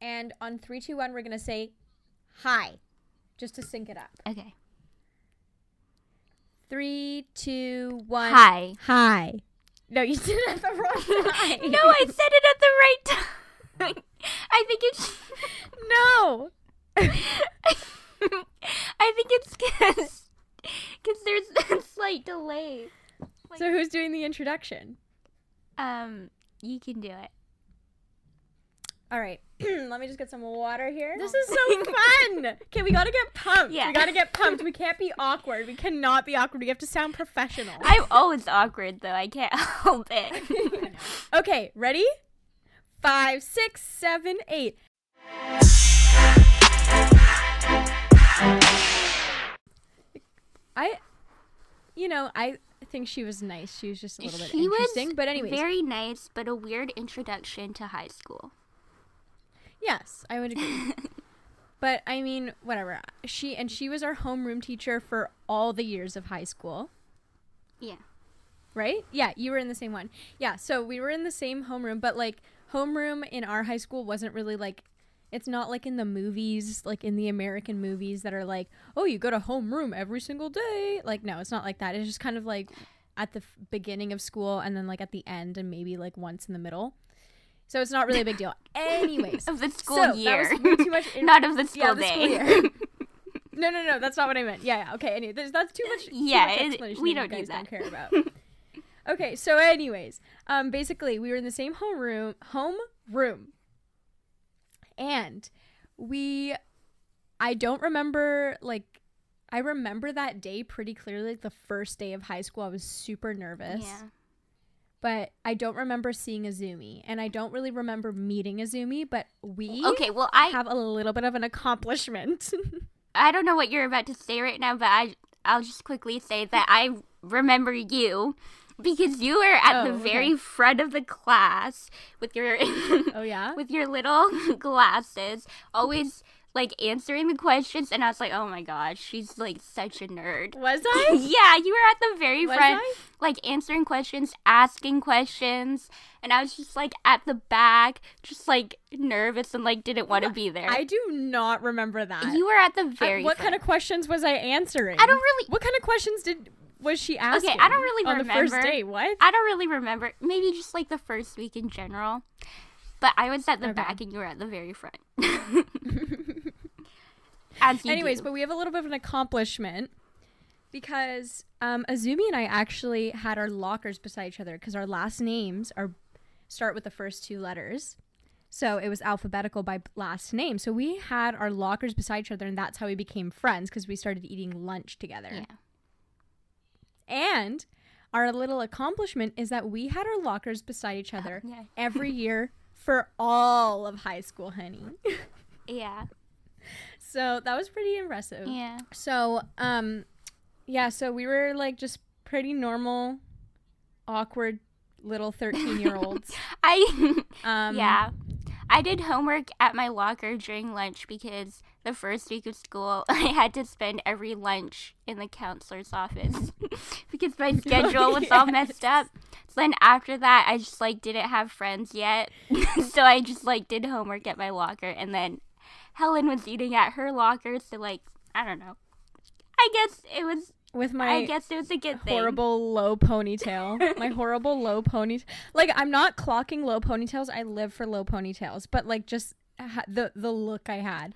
And on three, two, one, we're gonna say hi, just to sync it up. Okay. Three, two, one. Hi. Hi. No, you did it at the wrong time. No, I said it at the right time. I think it's. no. I think it's because because there's a slight delay. So who's doing the introduction? Um, you can do it. All right. Let me just get some water here. This is so fun. Okay, we gotta get pumped. Yeah. We gotta get pumped. We can't be awkward. We cannot be awkward. We have to sound professional. I'm always oh, awkward though. I can't help it. okay, ready? Five, six, seven, eight. I, you know, I think she was nice. She was just a little bit She interesting. But anyway, Very nice, but a weird introduction to high school. Yes, I would agree. but I mean, whatever. She and she was our homeroom teacher for all the years of high school. Yeah. right? Yeah, you were in the same one. Yeah, so we were in the same homeroom, but like homeroom in our high school wasn't really like it's not like in the movies, like in the American movies that are like, "Oh, you go to homeroom every single day." Like no, it's not like that. It's just kind of like at the f- beginning of school and then like at the end and maybe like once in the middle. So it's not really a big deal. Anyways, Of the school so year. too much in- Not of the school yeah, the day. school year. no, no, no, that's not what I meant. Yeah, yeah. Okay, anyway, that's too much. Too Yeah, much it- explanation we don't need that. Don't care about. okay, so anyways, um, basically we were in the same home room, home room, and we, I don't remember like. I remember that day pretty clearly, like the first day of high school. I was super nervous yeah. But I don't remember seeing Azumi, and I don't really remember meeting Azumi. But we Okay, well I have a little bit of an accomplishment. I don't know what you're about to say right now, but I I'll just quickly say that I remember you because you were at the Oh, okay. very front of the class with your oh yeah, with your little glasses, always like answering the questions and I was like, "Oh my gosh, she's like such a nerd." was I? yeah, you were at the very Was front I? like answering questions, asking questions, and I was just like at the back, just like nervous and like didn't want to be there. I do not remember that. you were at the very what front. kind of questions was I answering? I don't really What kind of questions did was she asking? Okay, I don't really remember. on the first remember. day. What? I don't really remember. Maybe just like the first week in general. But I was at the Okay. back and you were at the very front. Anyways, do. but we have a little bit of an accomplishment because um, Azumi and I actually had our lockers beside each other because our last names are start with the first two letters. So it was alphabetical by last name. So we had our lockers beside each other, and that's how we became friends because we started eating lunch together. yeah. And our little accomplishment is that we had our lockers beside each other Yeah. every year for all of high school, honey. Yeah. So that was pretty impressive. Yeah. So, um, yeah, so we were like just pretty normal, awkward little 13 year olds. I Um, yeah. I did homework at my locker during lunch because the first week of school I had to spend every lunch in the counselor's office because my schedule was all messed up. So then after that I just like didn't have friends yet. so I just like did homework at my locker and then Helen was eating at her locker so like I don't know. I guess it was With my I guess it was a good thing. horrible low ponytail. my horrible low ponytail. Like, I'm not clocking low ponytails. I live for low ponytails. But, like, just ha- the, the look I had.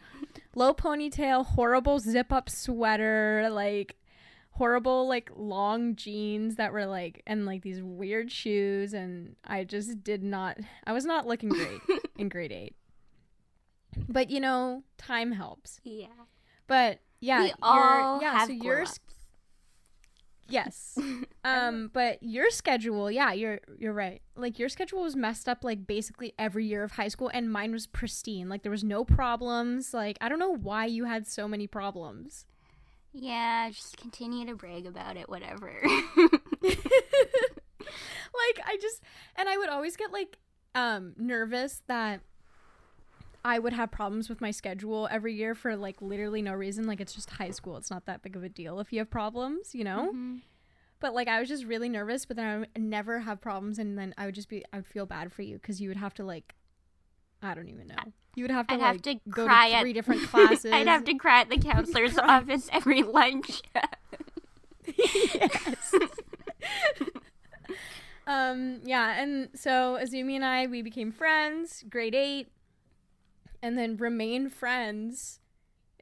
Low ponytail, horrible zip up sweater, like, horrible, like, long jeans that were, like, and, like, these weird shoes. And I just did not, I was not looking great in grade eight. But, you know, time helps. Yeah. But, yeah. we all yeah, have so you're. Yes. um, but your schedule, yeah, you're you're right. Like your schedule was messed up like basically every year of high school and mine was pristine. Like there was no problems. Like I don't know why you had so many problems. Yeah, just continue to brag about it, whatever. like I just and I would always get like um nervous that I would have problems with my schedule every year for like literally no reason. Like it's just high school. It's not that big of a deal if you have problems, you know? Mhm. But like I was just really nervous, but then I would never have problems, and then I would just be I would feel bad for you because you would have to like I don't even know. You would have to I'd like have to go cry to at- three different classes. I'd have to cry at the counselor's office every lunch. yes. um, yeah, and so Azumi and I, we became friends, grade eight, and then remain friends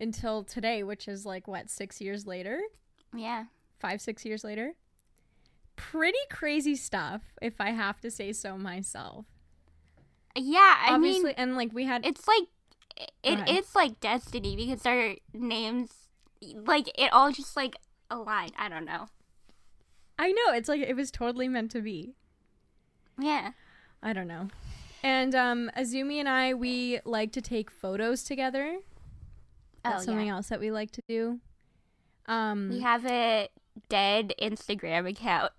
until today, which is like what, six years later? yeah. Five, six years later? Pretty crazy stuff, if I have to say so myself. Yeah, I Obviously, mean, and like we had it's like it, it's like destiny because our names like it all just like aligned. I don't know. I know, it's like it was totally meant to be. Yeah. I don't know. And um, Azumi and I, we like to take photos together. That's oh something yeah. else that we like to do. Um, We have a dead Instagram account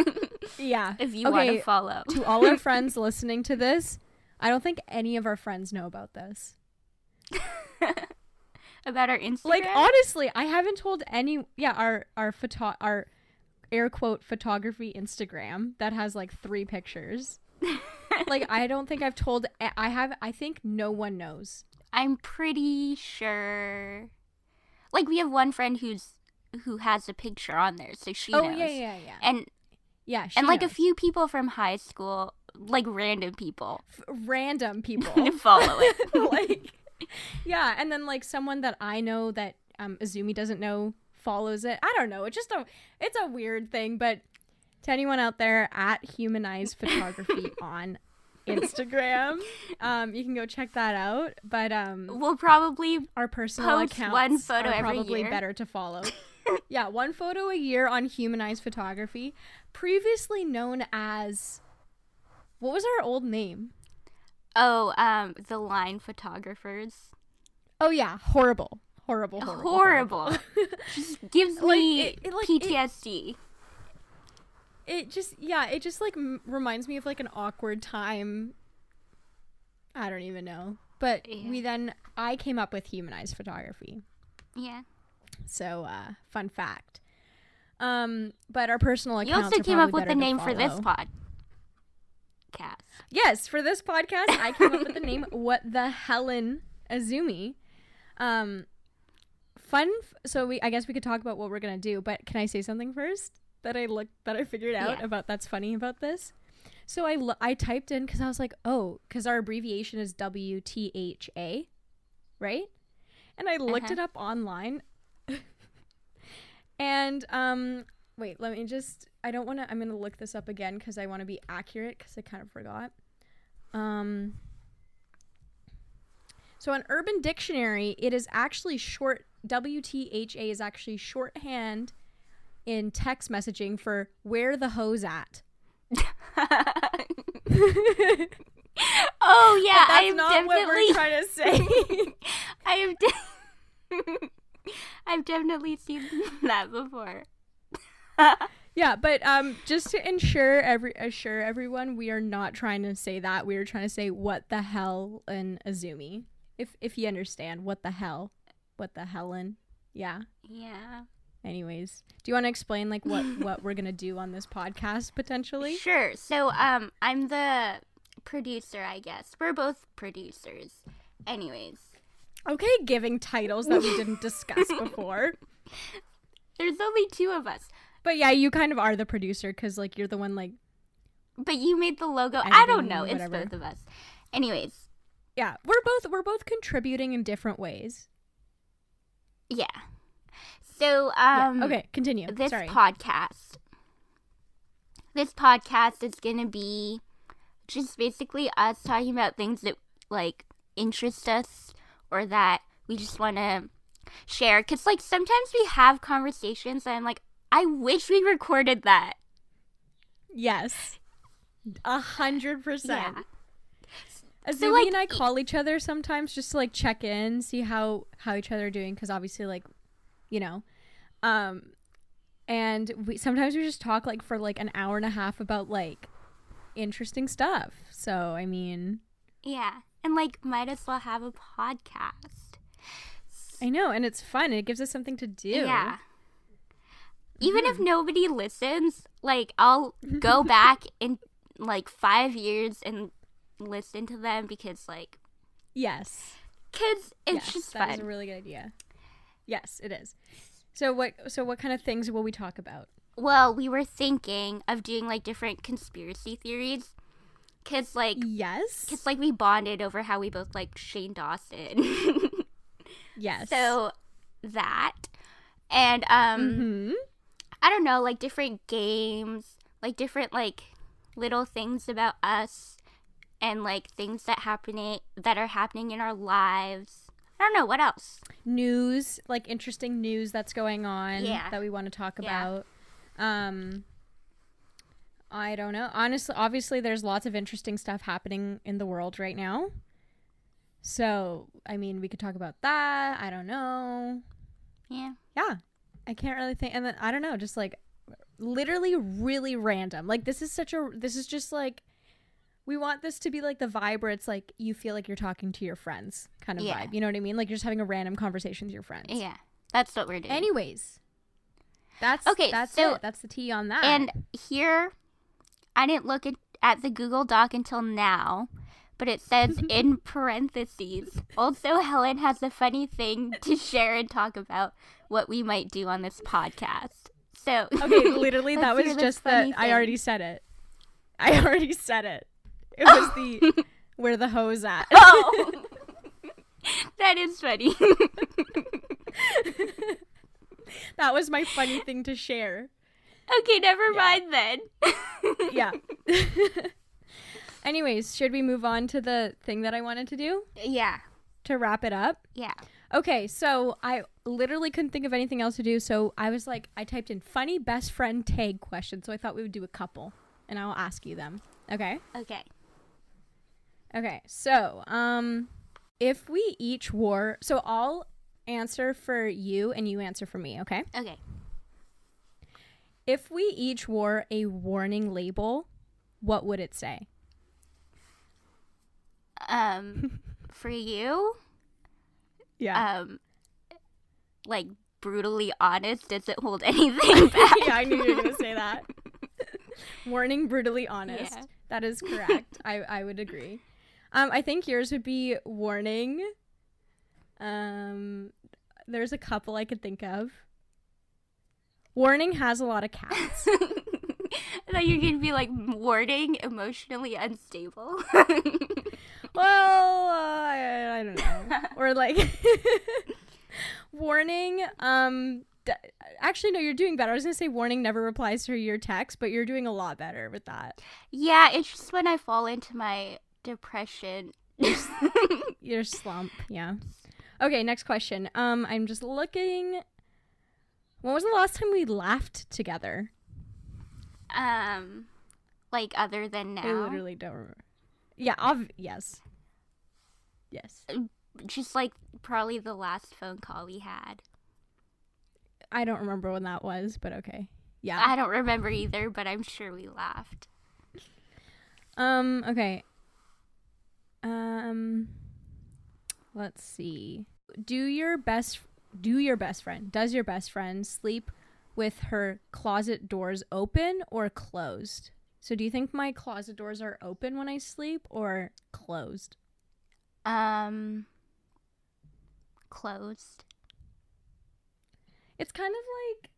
yeah. if you want to follow. to all our friends listening to this, I don't think any of our friends know about this. About our Instagram. Like honestly, I haven't told any. Yeah, our our photo our air quote photography Instagram that has like three pictures. Like I don't think I've told. I have. I think no one knows. I'm pretty sure. Like we have one friend who's who has a picture on there, so she oh knows. yeah, yeah, yeah. And yeah, she and like a few people from high school, like random people, F- random people. follow it. like yeah and then like someone that i know that um azumi doesn't know follows it i don't know it's just a it's a weird thing but to anyone out there at humanized photography on instagram um you can go check that out but um We'll probably our personal accounts one photo are probably year. better to follow yeah one photo a year on humanized photography previously known as what was our old name oh um the line photographers. oh yeah horrible horrible horrible, Horrible. Just gives Like, me it- it, like, PTSD. it just yeah it just like m- reminds me of like an awkward time i don't even know but Yeah. we then i came up with humanized photography yeah. so uh fun fact um but our personal account You also came up with the name for this follow. podcast. yes for this podcast i came up with the name what the helen azumi um fun f- so we i guess we could talk about what we're gonna do but can i say something first that i looked that i figured out Yeah. about that's funny about this so i lo- i typed in because i was like oh because our abbreviation is wtha right and i looked Uh-huh. it up online and um wait let me just i don't want to i'm gonna look this up again because i want to be accurate because i kind of forgot um so on urban dictionary it is actually short wtha is actually shorthand in text messaging for where the hose at oh yeah, I am have not what definitely we're trying to say I have de- I've definitely seen that before. Yeah, but um, just to ensure every assure everyone, we are not trying to say that. We are trying to say what the hell in Azumi. If if you understand what the hell, what the Helen. Yeah. yeah. Anyways, do you want to explain like what what we're gonna do on this podcast potentially? Sure. So um I'm the producer, I guess. We're both producers. Anyways, Okay, giving titles that we didn't discuss before. there's only two of us. But yeah, you kind of are the producer because like you're the one like But you made the logo. I don't know. It's both of us. Anyways, yeah we're both we're both contributing in different ways. yeah. So Yeah, um okay, continue. this Sorry. podcast this podcast is gonna be just basically us talking about things that like interest us or that we just want to share because like sometimes we have conversations and i'm like i wish we recorded that Yes. A hundred percent. yeah Azumi like, and I call each other sometimes just to like check in, see how how each other are doing because obviously like, you know, um, and we sometimes we just talk like for like an hour and a half about like interesting stuff. So I mean, yeah and like might as well have a podcast I know, and it's fun. It gives us something to do. yeah even Mm-hmm. if nobody listens like i'll go back in like five years and listen to them because like Yes. Kids, it's yes, just that is fun. a really good idea. Yes, it is. So what so what kind of things will we talk about? well, we were thinking of doing like different conspiracy theories. Cause like, Yes. cause like we bonded over how we both like Shane Dawson. yes. so that, and um, Mhm. I don't know, like different games, like different like little things about us, and like things that happening that are happening in our lives. I don't know what else. news, like interesting news that's going on Yeah. that we want to talk Yeah. about. Um I don't know. Honestly, obviously there's lots of interesting stuff happening in the world right now. So, I mean, we could talk about that. I don't know. Yeah. Yeah. I can't really think and then I don't know, just like literally really random. Like this is such a this is just like we want this to be like the vibe where it's like you feel like you're talking to your friends kind of Yeah. vibe. You know what I mean? Like you're just having a random conversation with your friends. Yeah. That's what we're doing. Anyways, that's Okay, That's so- it. That's the tea on that. And here, I didn't look at, at the Google Doc until now, but it says in parentheses. Also, Helen has a funny thing to share and talk about what we might do on this podcast. So, okay, literally, that was just that. I already said it. I already said it. It was the where the hose at. Oh, that is funny. that was my funny thing to share. okay, never Yeah. mind then. Yeah. Anyways, should we move on to the thing that I wanted to do yeah, to wrap it up? yeah. Okay, so I literally couldn't think of anything else to do, so I was like, I typed in funny best friend tag question, so I thought we would do a couple, and I'll ask you them. Okay. Okay. Okay, so um, if we each wore, so I'll answer for you and you answer for me. Okay. Okay. If we each wore a warning label, what would it say? Um, for you, Yeah. um, like brutally honest doesn't hold anything back. yeah, I knew you were gonna say that. Warning, brutally honest. Yeah. That is correct. I I would agree. Um, I think yours would be warning. Um, there's a couple I could think of. Warning has a lot of cats. I thought you could be like warning, emotionally unstable. well, uh, I, I don't know. or like warning. Um, d- actually, no, you're doing better. I was gonna say warning never replies to your text, but you're doing a lot better with that. yeah, it's just when I fall into my depression. Your slump, yeah. Okay, next question. Um, I'm just looking. When was the last time we laughed together? um, like other than now. I literally don't remember. Yeah, yes. Yes. just like probably the last phone call we had. I don't remember when that was, but okay. Yeah. I don't remember either, but I'm sure we laughed. Um, okay. Um let's see. Do your best do your best friend, does your best friend sleep with her closet doors open or closed? So do you think my closet doors are open when I sleep or closed? Um, closed. It's kind of like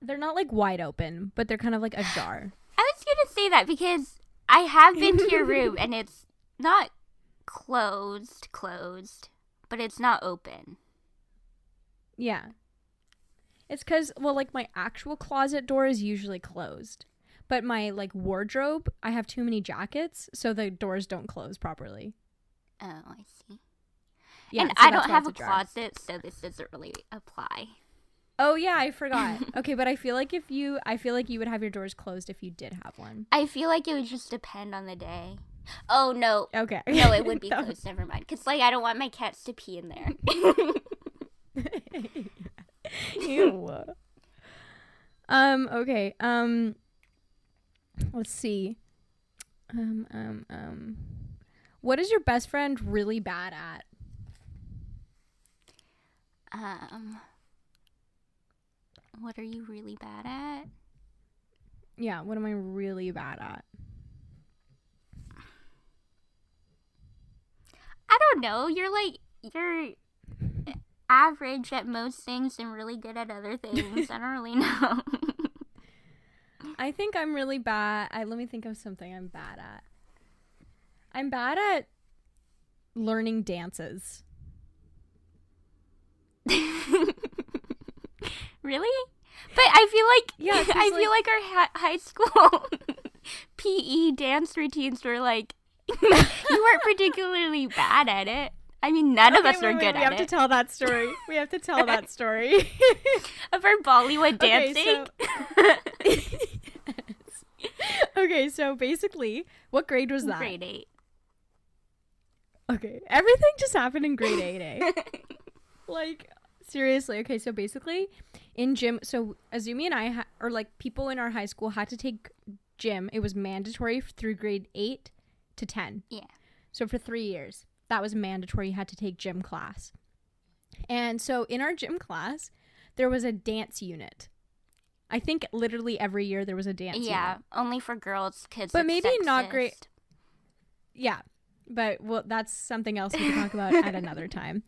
they're not like wide open, but they're kind of like ajar. I was gonna say that because I have been to your room and it's not closed, closed, but it's not open. Yeah. It's cuz well like my actual closet door is usually closed. But my like wardrobe, I have too many jackets, so the doors don't close properly. Oh, I see. Yeah, and so I don't have a ajar. closet, so this doesn't really apply. Oh yeah, I forgot. okay, but I feel like if you I feel like you would have your doors closed if you did have one. I feel like it would just depend on the day. Oh no, Okay. no, it would be That closed. Never mind. Cause like I don't want my cats to pee in there. Ew. Um, okay. Um let's see. Um um um what is your best friend really bad at? um, what are you really bad at? Yeah, what am I really bad at? I don't know. You're like you're average at most things and really good at other things. I don't really know. I think I'm really bad. I let me think of something I'm bad at. I'm bad at learning dances. really? But I feel like Yeah, I like- feel like our ha- high school PE dance routines were like you weren't particularly bad at it. I mean, none of us wait, are wait, good we at it. We have to tell that story. We have to tell that story. of our Bollywood Okay, dancing. okay, so basically, what grade was that? Grade eight. Okay, everything just happened in grade eight. Eh? like seriously. Okay, so basically, in gym, so Azumi and I, ha- or like people in our high school, had to take gym. It was mandatory through grade eight to ten. Yeah. So for three years, that was mandatory. You had to take gym class. And so in our gym class, there was a dance unit. I think literally every year there was a dance yeah, unit. only for girls because But maybe not great- Yeah. But well that's something else we can talk about at another time.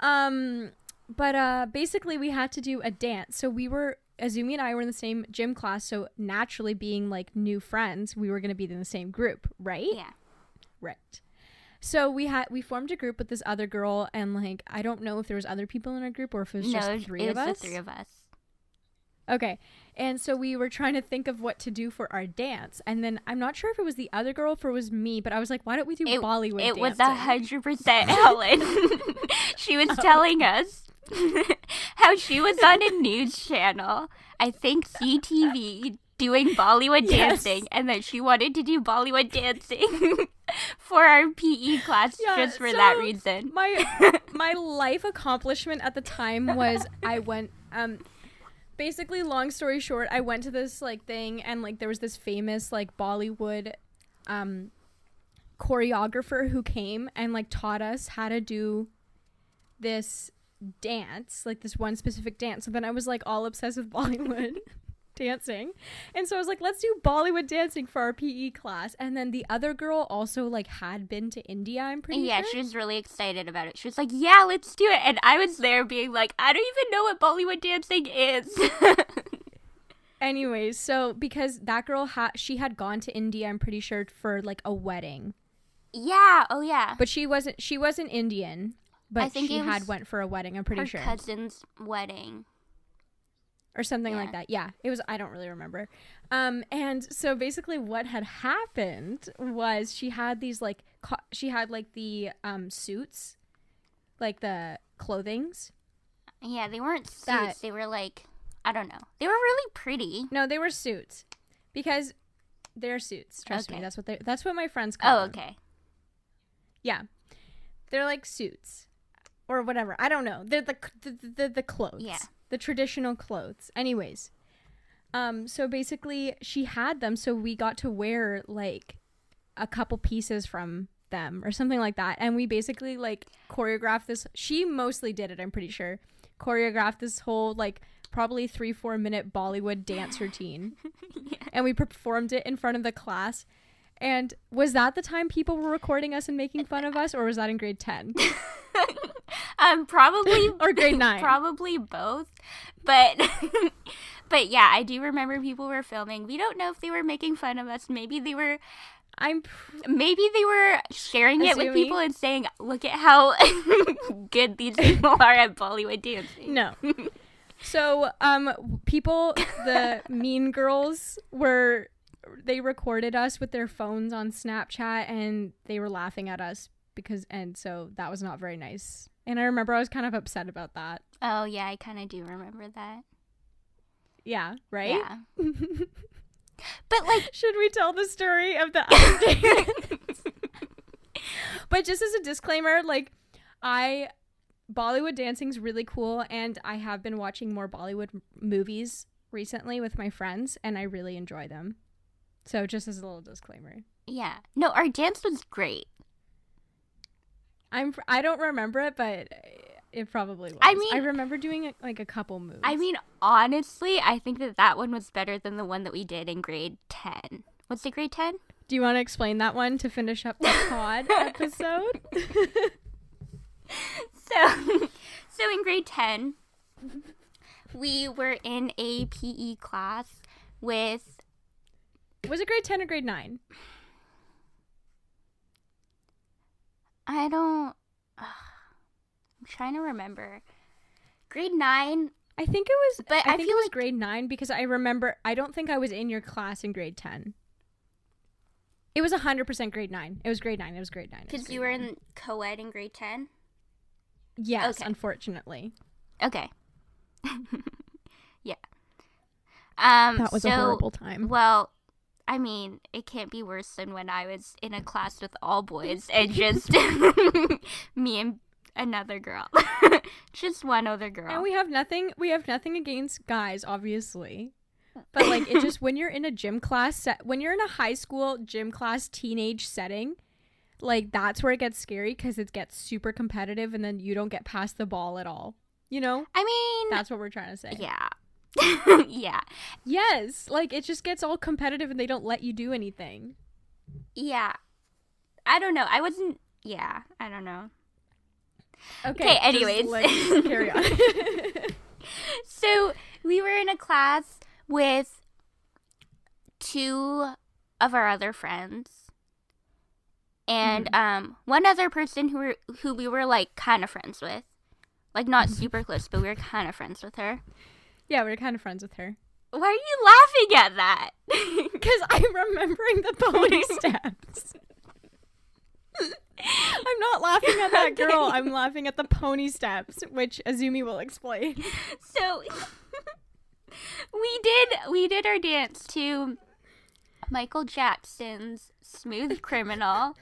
Um but uh basically we had to do a dance. So we were Azumi and I were in the same gym class, so naturally being like new friends, we were gonna be in the same group, right? Yeah. Right. So we had we formed a group with this other girl, and like I don't know if there was other people in our group or if it was no, just three it of was us. the three of us. Okay, and so we were trying to think of what to do for our dance, and then I'm not sure if it was the other girl, if it was me, but I was like, why don't we do It, Bollywood? it was dancing? a hundred percent Helen. she was telling us how she was on a news channel, I think CTV, doing Bollywood Yes. dancing, and that she wanted to do Bollywood dancing for our PE class Yeah, just for that reason. my my life accomplishment at the time was I went um basically long story short I went to this like thing and like there was this famous like Bollywood um choreographer who came and like taught us how to do this dance like this one specific dance. So then I was like all obsessed with Bollywood dancing and so I was like let's do Bollywood dancing for our PE class and then the other girl also like had been to India I'm pretty yeah, sure she was really excited about it. She was like, "Yeah, let's do it." And I was there being like, "I don't even know what Bollywood dancing is." Anyways, so because that girl had she had gone to India, I'm pretty sure for like a wedding, yeah, oh yeah. but she wasn't she wasn't Indian, but I think she had went for a wedding. I'm pretty Her sure, cousin's wedding. Or something Yeah. like that. Yeah, it was. I don't really remember. Um, and so basically, what had happened was she had these like co- she had like the um suits, like the clothings. Yeah, they weren't suits. That- They were like, I don't know. They were really pretty. No, they were suits, because they're suits. Trust me, that's what they. That's what my friends call them. Oh, them. okay. Yeah, they're like suits or whatever. I don't know. They're the the the, the clothes. Yeah. The traditional clothes. Anyways, um, so basically she had them, so we got to wear like a couple pieces from them or something like that, and we basically like choreographed this. She mostly did it. I'm pretty sure choreographed this whole like probably three four minute Bollywood dance routine, and we performed it in front of the class. And was that the time people were recording us and making fun of us, or was that in grade 10 Um, probably or grade 9? probably both, but but yeah, I do remember people were filming. We don't know if they were making fun of us. Maybe they were. I'm pr- Maybe they were sharing it with people and saying, "Look at how good these people are at Bollywood dancing." no. So, um, people, the mean girls were, they recorded us with their phones on Snapchat and they were laughing at us because, and so that was not very nice. And I remember I was kind of upset about that. Oh yeah, I kind of do remember that. Yeah, right? Yeah, but like, Should we tell the story of the dance? but just as a disclaimer, like I Bollywood dancing's really cool and I have been watching more Bollywood movies recently with my friends and I really enjoy them. So just as a little disclaimer. yeah, no, our dance was great. I'm I don't remember it but it probably was. I mean- I remember doing it, like a couple moves. I mean, honestly, I think that that one was better than the one that we did in grade 10. What's the grade 10? do you want to explain that one to finish up the pod episode? so, so in grade 10, we were in a PE class with Was it grade 10 or grade 9? I don't. I'm trying to remember. Grade nine. I think it was But I, I think it was like- grade 9 because I remember I don't think I was in your class in grade 10. It was 100% grade 9. It was grade 9. It was grade 9. Because you were 9. in co ed in grade 10? Yes, Okay. unfortunately. Okay. yeah. Um, That was so, a horrible time. Well, I mean, it can't be worse than when I was in a class with all boys and just me and another girl. just one other girl. And we have nothing we have nothing against guys, obviously. But like it just when you're in a gym class set when you're in a high school gym class teenage setting, like that's where it gets scary cuz it gets super competitive and then you don't get past the ball at all. You know? I mean, That's what we're trying to say. yeah. yeah. Yes, like it just gets all competitive and they don't let you do anything. Yeah. I don't know. I wasn't. Yeah. I don't know. Okay. Okay, just, anyways. like, carry on. So we were in a class with two of our other friends. And um, one other person who were, who we were like kind of friends with, like not super close, but we were kind of friends with her. Yeah, we are kind of friends with her. Why are you laughing at that? Because I'm remembering the pony steps. I'm not laughing at that girl. Okay. I'm laughing at the pony steps, which Azumi will explain. so we did we did our dance to Michael Jackson's Smooth Criminal.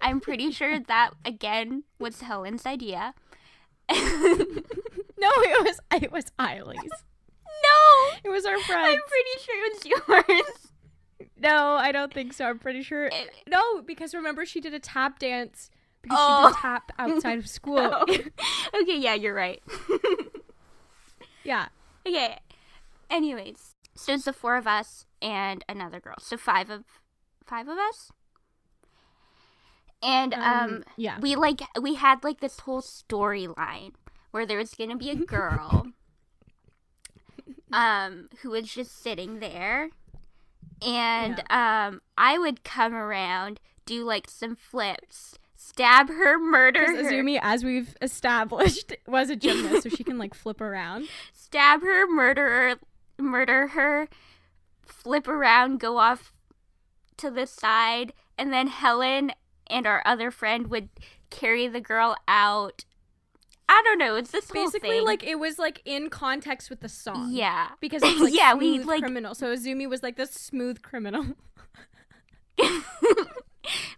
I'm pretty sure that again was Helen's idea. No, it was it was Eileen's. no, It was our friend. I'm pretty sure it was yours. No, I don't think so. I'm pretty sure. No, because remember she did a tap dance because Oh. she did tap outside of school. Oh. okay, yeah, you're right. yeah. okay. Anyways, so it's the four of us and another girl. So five of five of us. And um yeah. we like we had like this whole storyline where there was gonna be a girl um who was just sitting there. And um i would come around do like some flips stab her murder her Azumi, as we've established, was a gymnast, so she can like flip around. stab her murder her murder her flip around go off to the side and then helen and our other friend would carry the girl out i don't know it's this Basically, like it was like in context with the song. yeah because it's like Yeah, we, like- criminal. So Azumi was like the smooth criminal.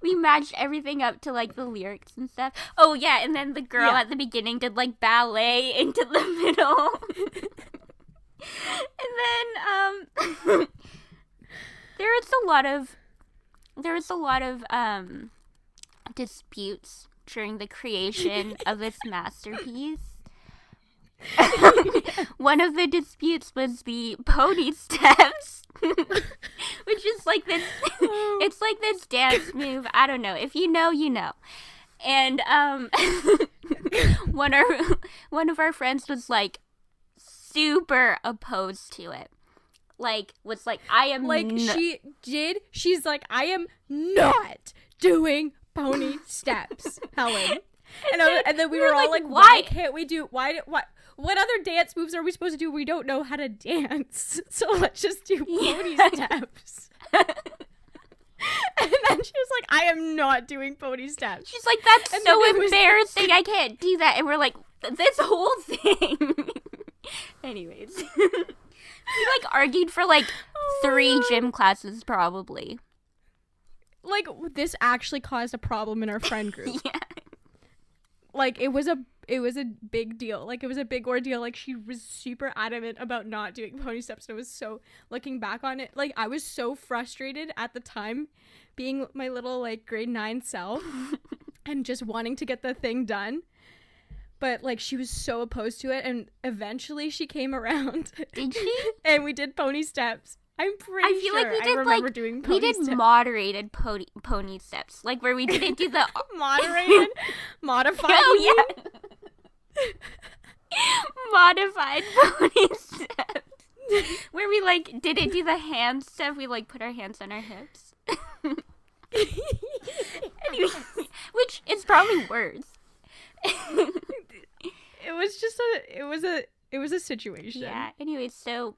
we matched everything up to like the lyrics and stuff. Oh yeah, and then the girl Yeah. at the beginning did like ballet into the middle. and then um there was a lot of there is a lot of um disputes during the creation of this masterpiece. One of the disputes was the pony steps, which is like this. it's like this dance move. I don't know. If you know, you know. And um, one our one of our friends was like super opposed to it. Like was like I am like n- she did. She's like, I am not doing pony steps, Helen. And, and then we we were were all like, like, why- why can't we do? Why? What? What other dance moves are we supposed to do? We don't know how to dance, so let's just do pony Yeah. steps. and then she was like, I am not doing pony steps. She's like, that's And so it was- embarrassing. I can't do that. And we're like, this whole thing. Anyways, we like argued for like Oh three gym classes, probably. Like this actually caused a problem in our friend group. Yeah. like it was a it was a big deal like it was a big ordeal like she was super adamant about not doing pony steps and it was so looking back on it like i was so frustrated at the time being my little like grade 9 self and just wanting to get the thing done but like she was so opposed to it and eventually she came around Did she? and we did pony steps I'm pretty I feel sure like we I did like doing we did steps. moderated pony pony steps, like where we didn't do the moderated, modified. oh yeah, modified pony steps, where we like didn't do the hand stuff. We like put our hands on our hips. anyway, which is probably worse. it was just a. It was a. It was a situation. Yeah. Anyway, so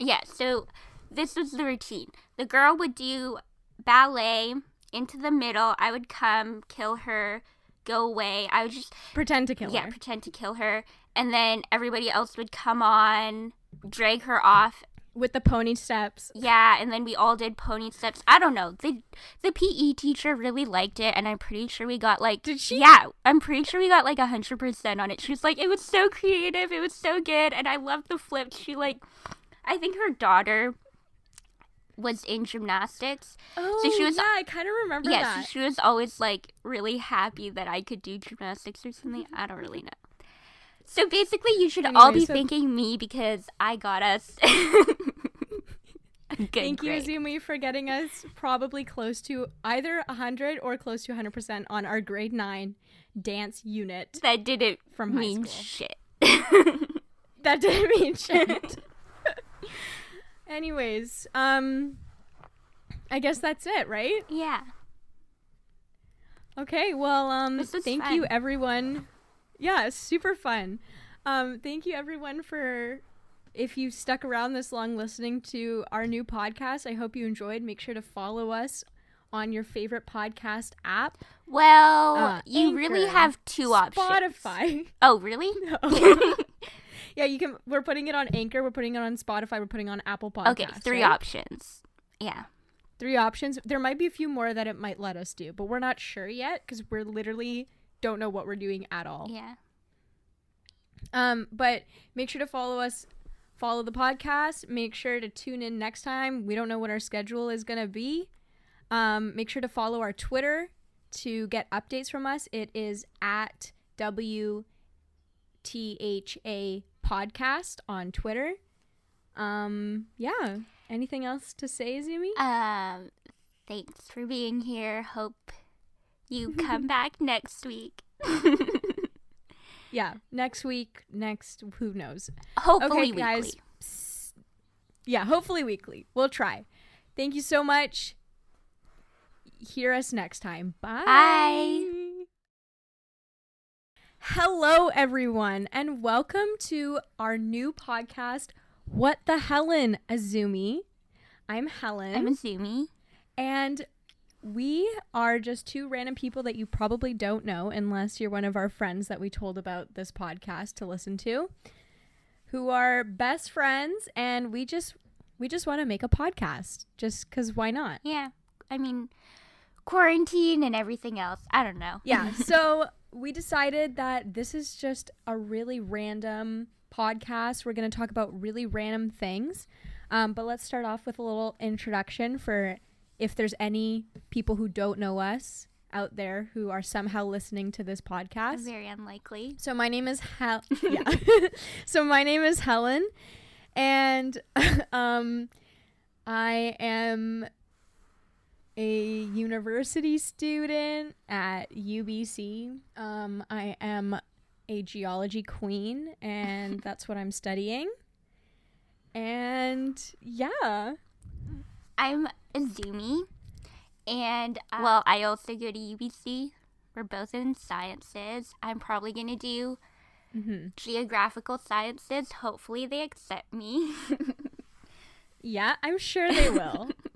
yeah, so this was the routine. The girl would do ballet into the middle. I would come, kill her, go away. I would just Pretend to kill yeah, her. Yeah, pretend to kill her, and then everybody else would come on, drag her off. with the pony steps. Yeah, and then we all did pony steps. I don't know. The the PE teacher really liked it, and I'm pretty sure we got like Did she? Yeah, I'm pretty sure we got like hundred percent on it. She was like, it was so creative, it was so good, and I loved the flip. She like, I think her daughter was in gymnastics. Oh, she was- yeah, I kind of remember yeah, that. so she was always like really happy that I could do gymnastics or something. I don't really know. So basically, you should all be so- thanking me because I got us. good Thank you. Azumi, for getting us probably close to either 100 or close to 100% on our grade 9 dance unit. That didn't From mean shit. That didn't mean shit. Anyways, um, I guess that's it, right? yeah. Okay, well, um, thank you, everyone. Yeah, super fun. Um, thank you, everyone, for if you stuck around this long listening to our new podcast. I hope you enjoyed. Make sure to follow us on your favorite podcast app, Well, Uh, you really have two options. Spotify. Oh, really? No. yeah, you can. We're putting it on Anchor. We're putting it on Spotify. We're putting it on Apple Podcasts. okay, three right? options. Yeah. Three options. There might be a few more that it might let us do, but we're not sure yet because we're literally don't know what we're doing at all. Yeah. Um, but make sure to follow us, follow the podcast. Make sure to tune in next time. We don't know what our schedule is gonna be. Um, make sure to follow our Twitter to get updates from us. It is at W T H A podcast on Twitter. Um, yeah. Anything else to say, Zumi? Um, thanks for being here. Hope you come back next week. Yeah. Next week, next who knows. Hopefully, Okay, guys. Psst. Yeah, hopefully weekly. We'll try. Thank you so much. Hear us next time. Bye. Bye. Hello, everyone, and welcome to our new podcast, What the Helen, Azumi. I'm Helen, I'm Azumi. and we are just two random people that you probably don't know unless you're one of our friends that we told about this podcast to listen to, who are best friends, and we just we just want to make a podcast just because why not? Yeah. I mean, quarantine and everything else. I don't know. Yeah. So we decided that this is just a really random podcast. We're going to talk about really random things. Um, but let's start off with a little introduction for if there's any people who don't know us out there who are somehow listening to this podcast. Very unlikely. So my name is Hel. yeah. so my name is Helen, and um, I am a university student at UBC. Um, I am a geology queen, and that's what I'm studying. And yeah, I'm Azumi, and uh, well, I also go to UBC. We're both in sciences. I'm probably gonna do hmm geographical sciences. Hopefully, they accept me. yeah, I'm sure they will.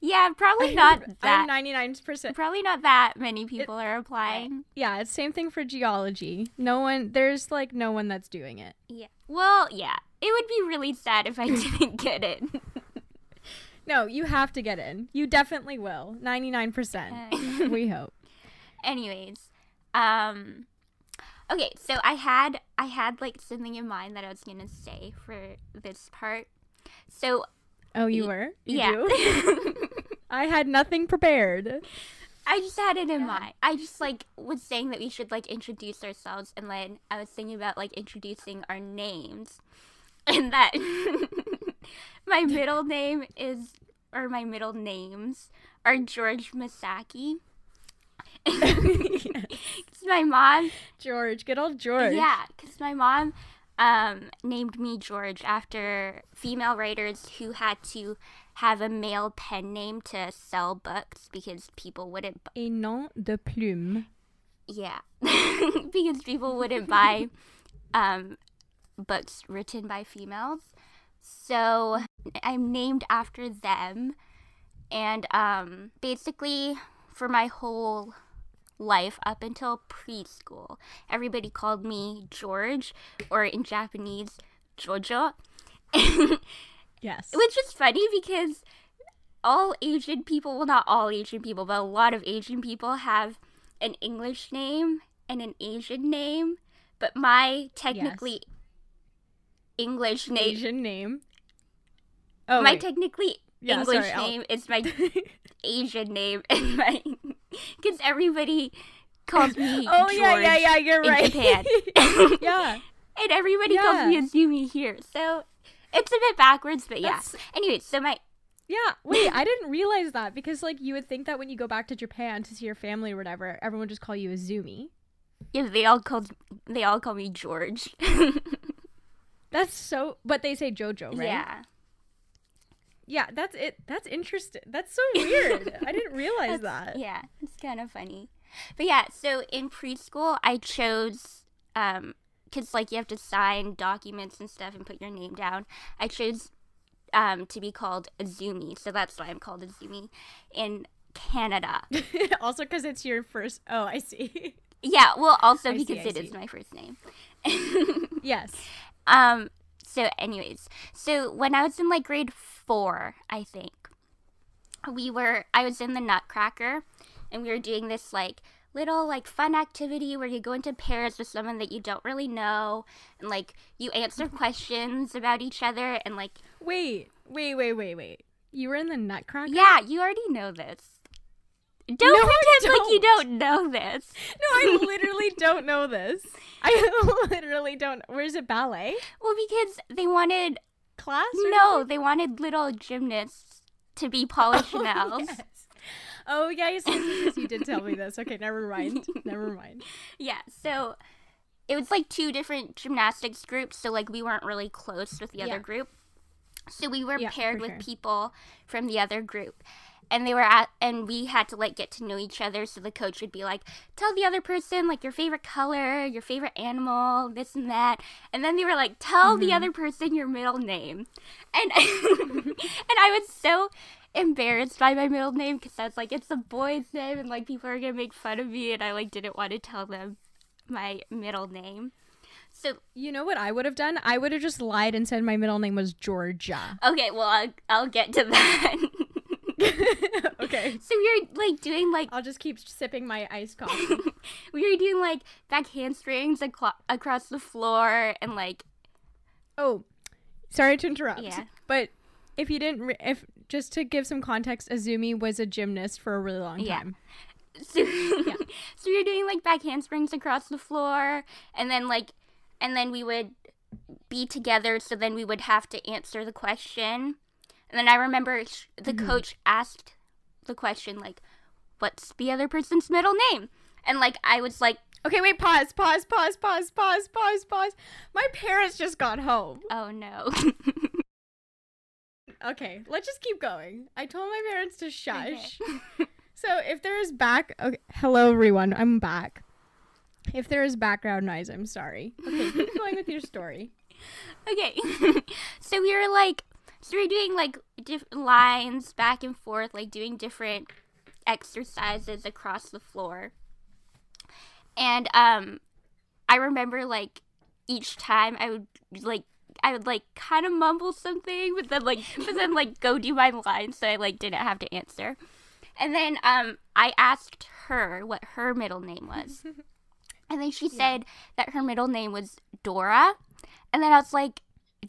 yeah, probably not I'm that. 99%. Probably not that many people are applying. Yeah, it's same thing for geology. No one, there's like no one that's doing it. Yeah. Well, yeah. It would be really sad if I didn't get it. No, you have to get in. You definitely will. 99%. Uh, we hope. Anyways, um okay, so I had I had like something in mind that I was going to say for this part. So, Oh, you were? You yeah. do? I had nothing prepared. I just had it in mind. I just like was saying that we should like introduce ourselves, and then I was thinking about like introducing our names, and that my middle name is, or my middle names are George Masaki. It's my mom George, good old George. Yeah, because my mom um, named me George after female writers who had to have a male pen name to sell books because people wouldn't. bu- A nom de plume. Yeah, because people wouldn't buy um, books written by females. So I'm named after them, and um, basically for my whole life up until preschool, everybody called me George, or in Japanese, Jojo. Yes. Which is funny because all Asian people, well, not all Asian people, but a lot of Asian people have an English name and an Asian name. But my technically English name, Asian name. Oh, my wait. technically Yeah, English sorry, I'll- name is my Asian name, and my because everybody calls me oh George yeah, yeah, yeah. You're in right. Japan. yeah. and everybody calls me Azumi here, so it's a bit backwards. But yeah. Anyway, so my Yeah. Wait, I didn't realize that because like you would think that when you go back to Japan to see your family or whatever, everyone would just call you Azumi. Yeah, they all called they all call me George. That's so. But they say JoJo, right? Yeah. Yeah. That's it. That's interesting. That's so weird. I didn't realize that. Yeah, it's kind of funny. But yeah, so in preschool I chose um cuz like you have to sign documents and stuff and put your name down. I chose um to be called Azumi, so that's why I'm called Azumi in Canada. also, because it's your first. Oh, I see. yeah, well also I because I it is see. my first name. yes. Um. So, anyways, so when I was in like grade four, I think we were. I was in the Nutcracker, and we were doing this like little like fun activity where you go into pairs with someone that you don't really know, and like you answer questions about each other, and like Wait. Wait. Wait. Wait. Wait. You were in the Nutcracker. yeah, you already know this. Don't No, pretend like you don't. don't know this. No, I literally don't know this. I literally don't. Where's it ballet Well, because they wanted class? or no, they wanted little gymnasts to be polichinelles. Oh, yes. Oh, yeah, yes, yes, yes, yes, you did tell me this. Okay, never mind. Never mind. Yeah, so it was like two different gymnastics groups, so like we weren't really close with the Yeah. other group. So we were Yeah, paired with sure. people from the other group. And they were at and we had to like get to know each other so the coach would be like, Tell the other person like your favorite color, your favorite animal, this and that. And then they were like, Tell the Mm-hmm. other person your middle name. And and I was so embarrassed by my middle name because I was like, it's a boy's name, and like people are gonna make fun of me, and I like didn't want to tell them my middle name. So You know what I would have done? I would have just lied and said my middle name was Georgia. okay, well I'll, I'll get to that. okay. so we were like doing like I'll just keep sipping my iced coffee. we were doing like back handsprings aclo- across the floor, and like oh, sorry to interrupt. Yeah. But if you didn't, re- if just to give some context, Azumi was a gymnast for a really long time. Yeah. so, so we were doing like back handsprings across the floor and then like and then we would be together so then we would have to answer the question and then i remember sh- the mm-hmm. coach asked the question like what's the other person's middle name and like i was like Okay, wait, pause, pause, pause, pause, pause, pause, pause. My parents just got home. oh no Okay, let's just keep going. I told my parents to shush. Okay. So if there is back, okay, hello everyone, I'm back. If there is background noise, I'm sorry. Okay, keep going with your story. okay so we were like so we're doing like different lines back and forth like doing different exercises across the floor. And um i remember like each time i would like i would like kind of mumble something but then like but then like go do my line so i like didn't have to answer. And then um i asked her what her middle name was. And then she said that her middle name was dora. And then i was like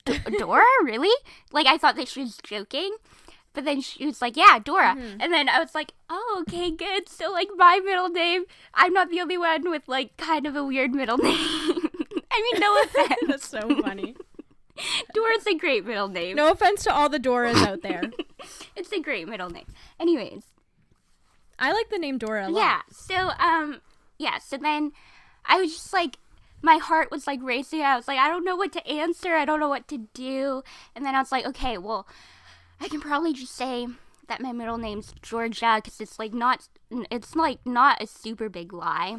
dora really like i thought that she was joking but then she was like, "Yeah, Dora," and then I was like, "Oh, okay, good." So like my middle name, I'm not the only one with like kind of a weird middle name. I mean, no offense. That's so funny. Dora's a great middle name. No offense to all the Doras out there. It's a great middle name. Anyways, I like the name Dora a lot. yeah. So um, yeah. So then I was just like, my heart was like racing. I was like, I don't know what to answer. I don't know what to do. And then I was like, okay, well, I can probably just say that my middle name's Georgia because it's like not, it's like not a super big lie.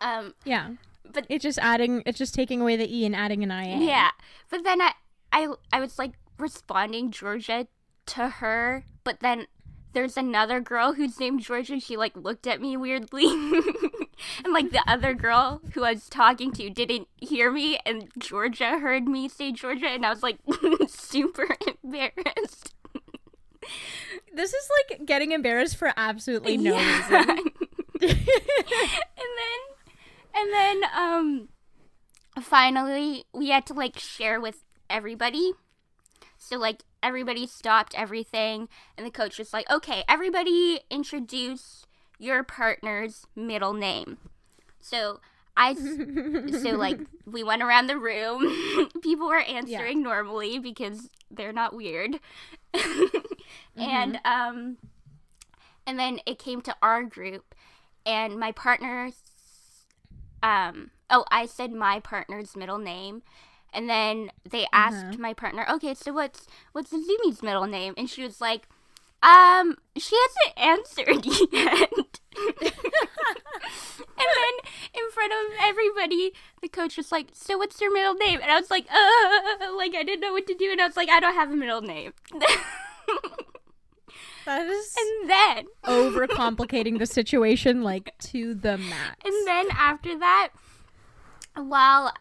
Um, Yeah. But- it's just adding it's just taking away the E and adding an IA. Yeah, but then I, I, I was like responding Georgia to her, but then there's another girl who's named Georgia. She like looked at me weirdly, and like the other girl who I was talking to didn't hear me, and Georgia heard me say Georgia, and I was like super embarrassed. This is like getting embarrassed for absolutely no Yeah. reason. and then and then um finally we had to like share with everybody so like everybody stopped everything and the coach was like okay everybody introduce your partner's middle name. So I so like we went around the room. People were answering normally because they're not weird. And um and then it came to our group and my partner's um oh i said my partner's middle name and then they asked my partner okay so what's what's Azumi's middle name? And she was like um she hasn't answered yet. And then in front of everybody the coach was like so what's your middle name? And i was like uh like i didn't know what to do. And i was like i don't have a middle name. That is and then overcomplicating the situation like to the max. And then after that, while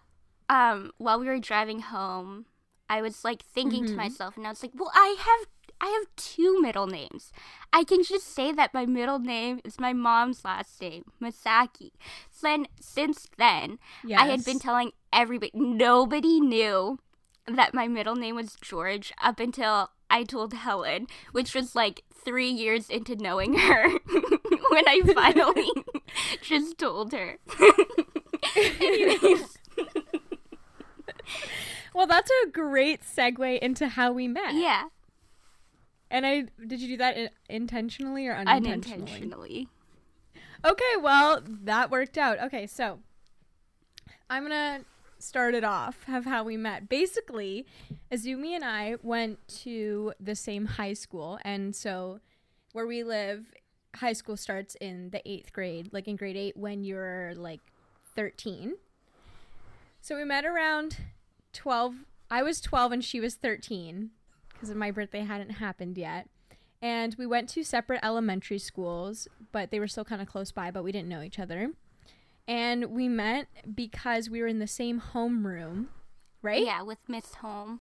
um while we were driving home, I was like thinking to myself, and I was like, "Well, I have I have two middle names. I can just say that my middle name is my mom's last name, Masaki." So then, since then, I had been telling everybody. Nobody knew that my middle name was George up until I told Helen, which was like three years into knowing her when I finally just told her. Anyways, Well, that's a great segue into how we met. yeah, And I did you do that in, intentionally or unintentionally? unintentionally. Okay, well, that worked out. Okay, so I'm gonna start it off of how we met. Basically, Azumi and I went to the same high school, and so where we live, high school starts in the eighth grade, like in grade eight when you're like 13. So we met around 12 I was 12 and she was 13 because my birthday hadn't happened yet. And we went to separate elementary schools, but they were still kind of close by, but we didn't know each other. And we met because we were in the same homeroom, right? Yeah, with Miss Home.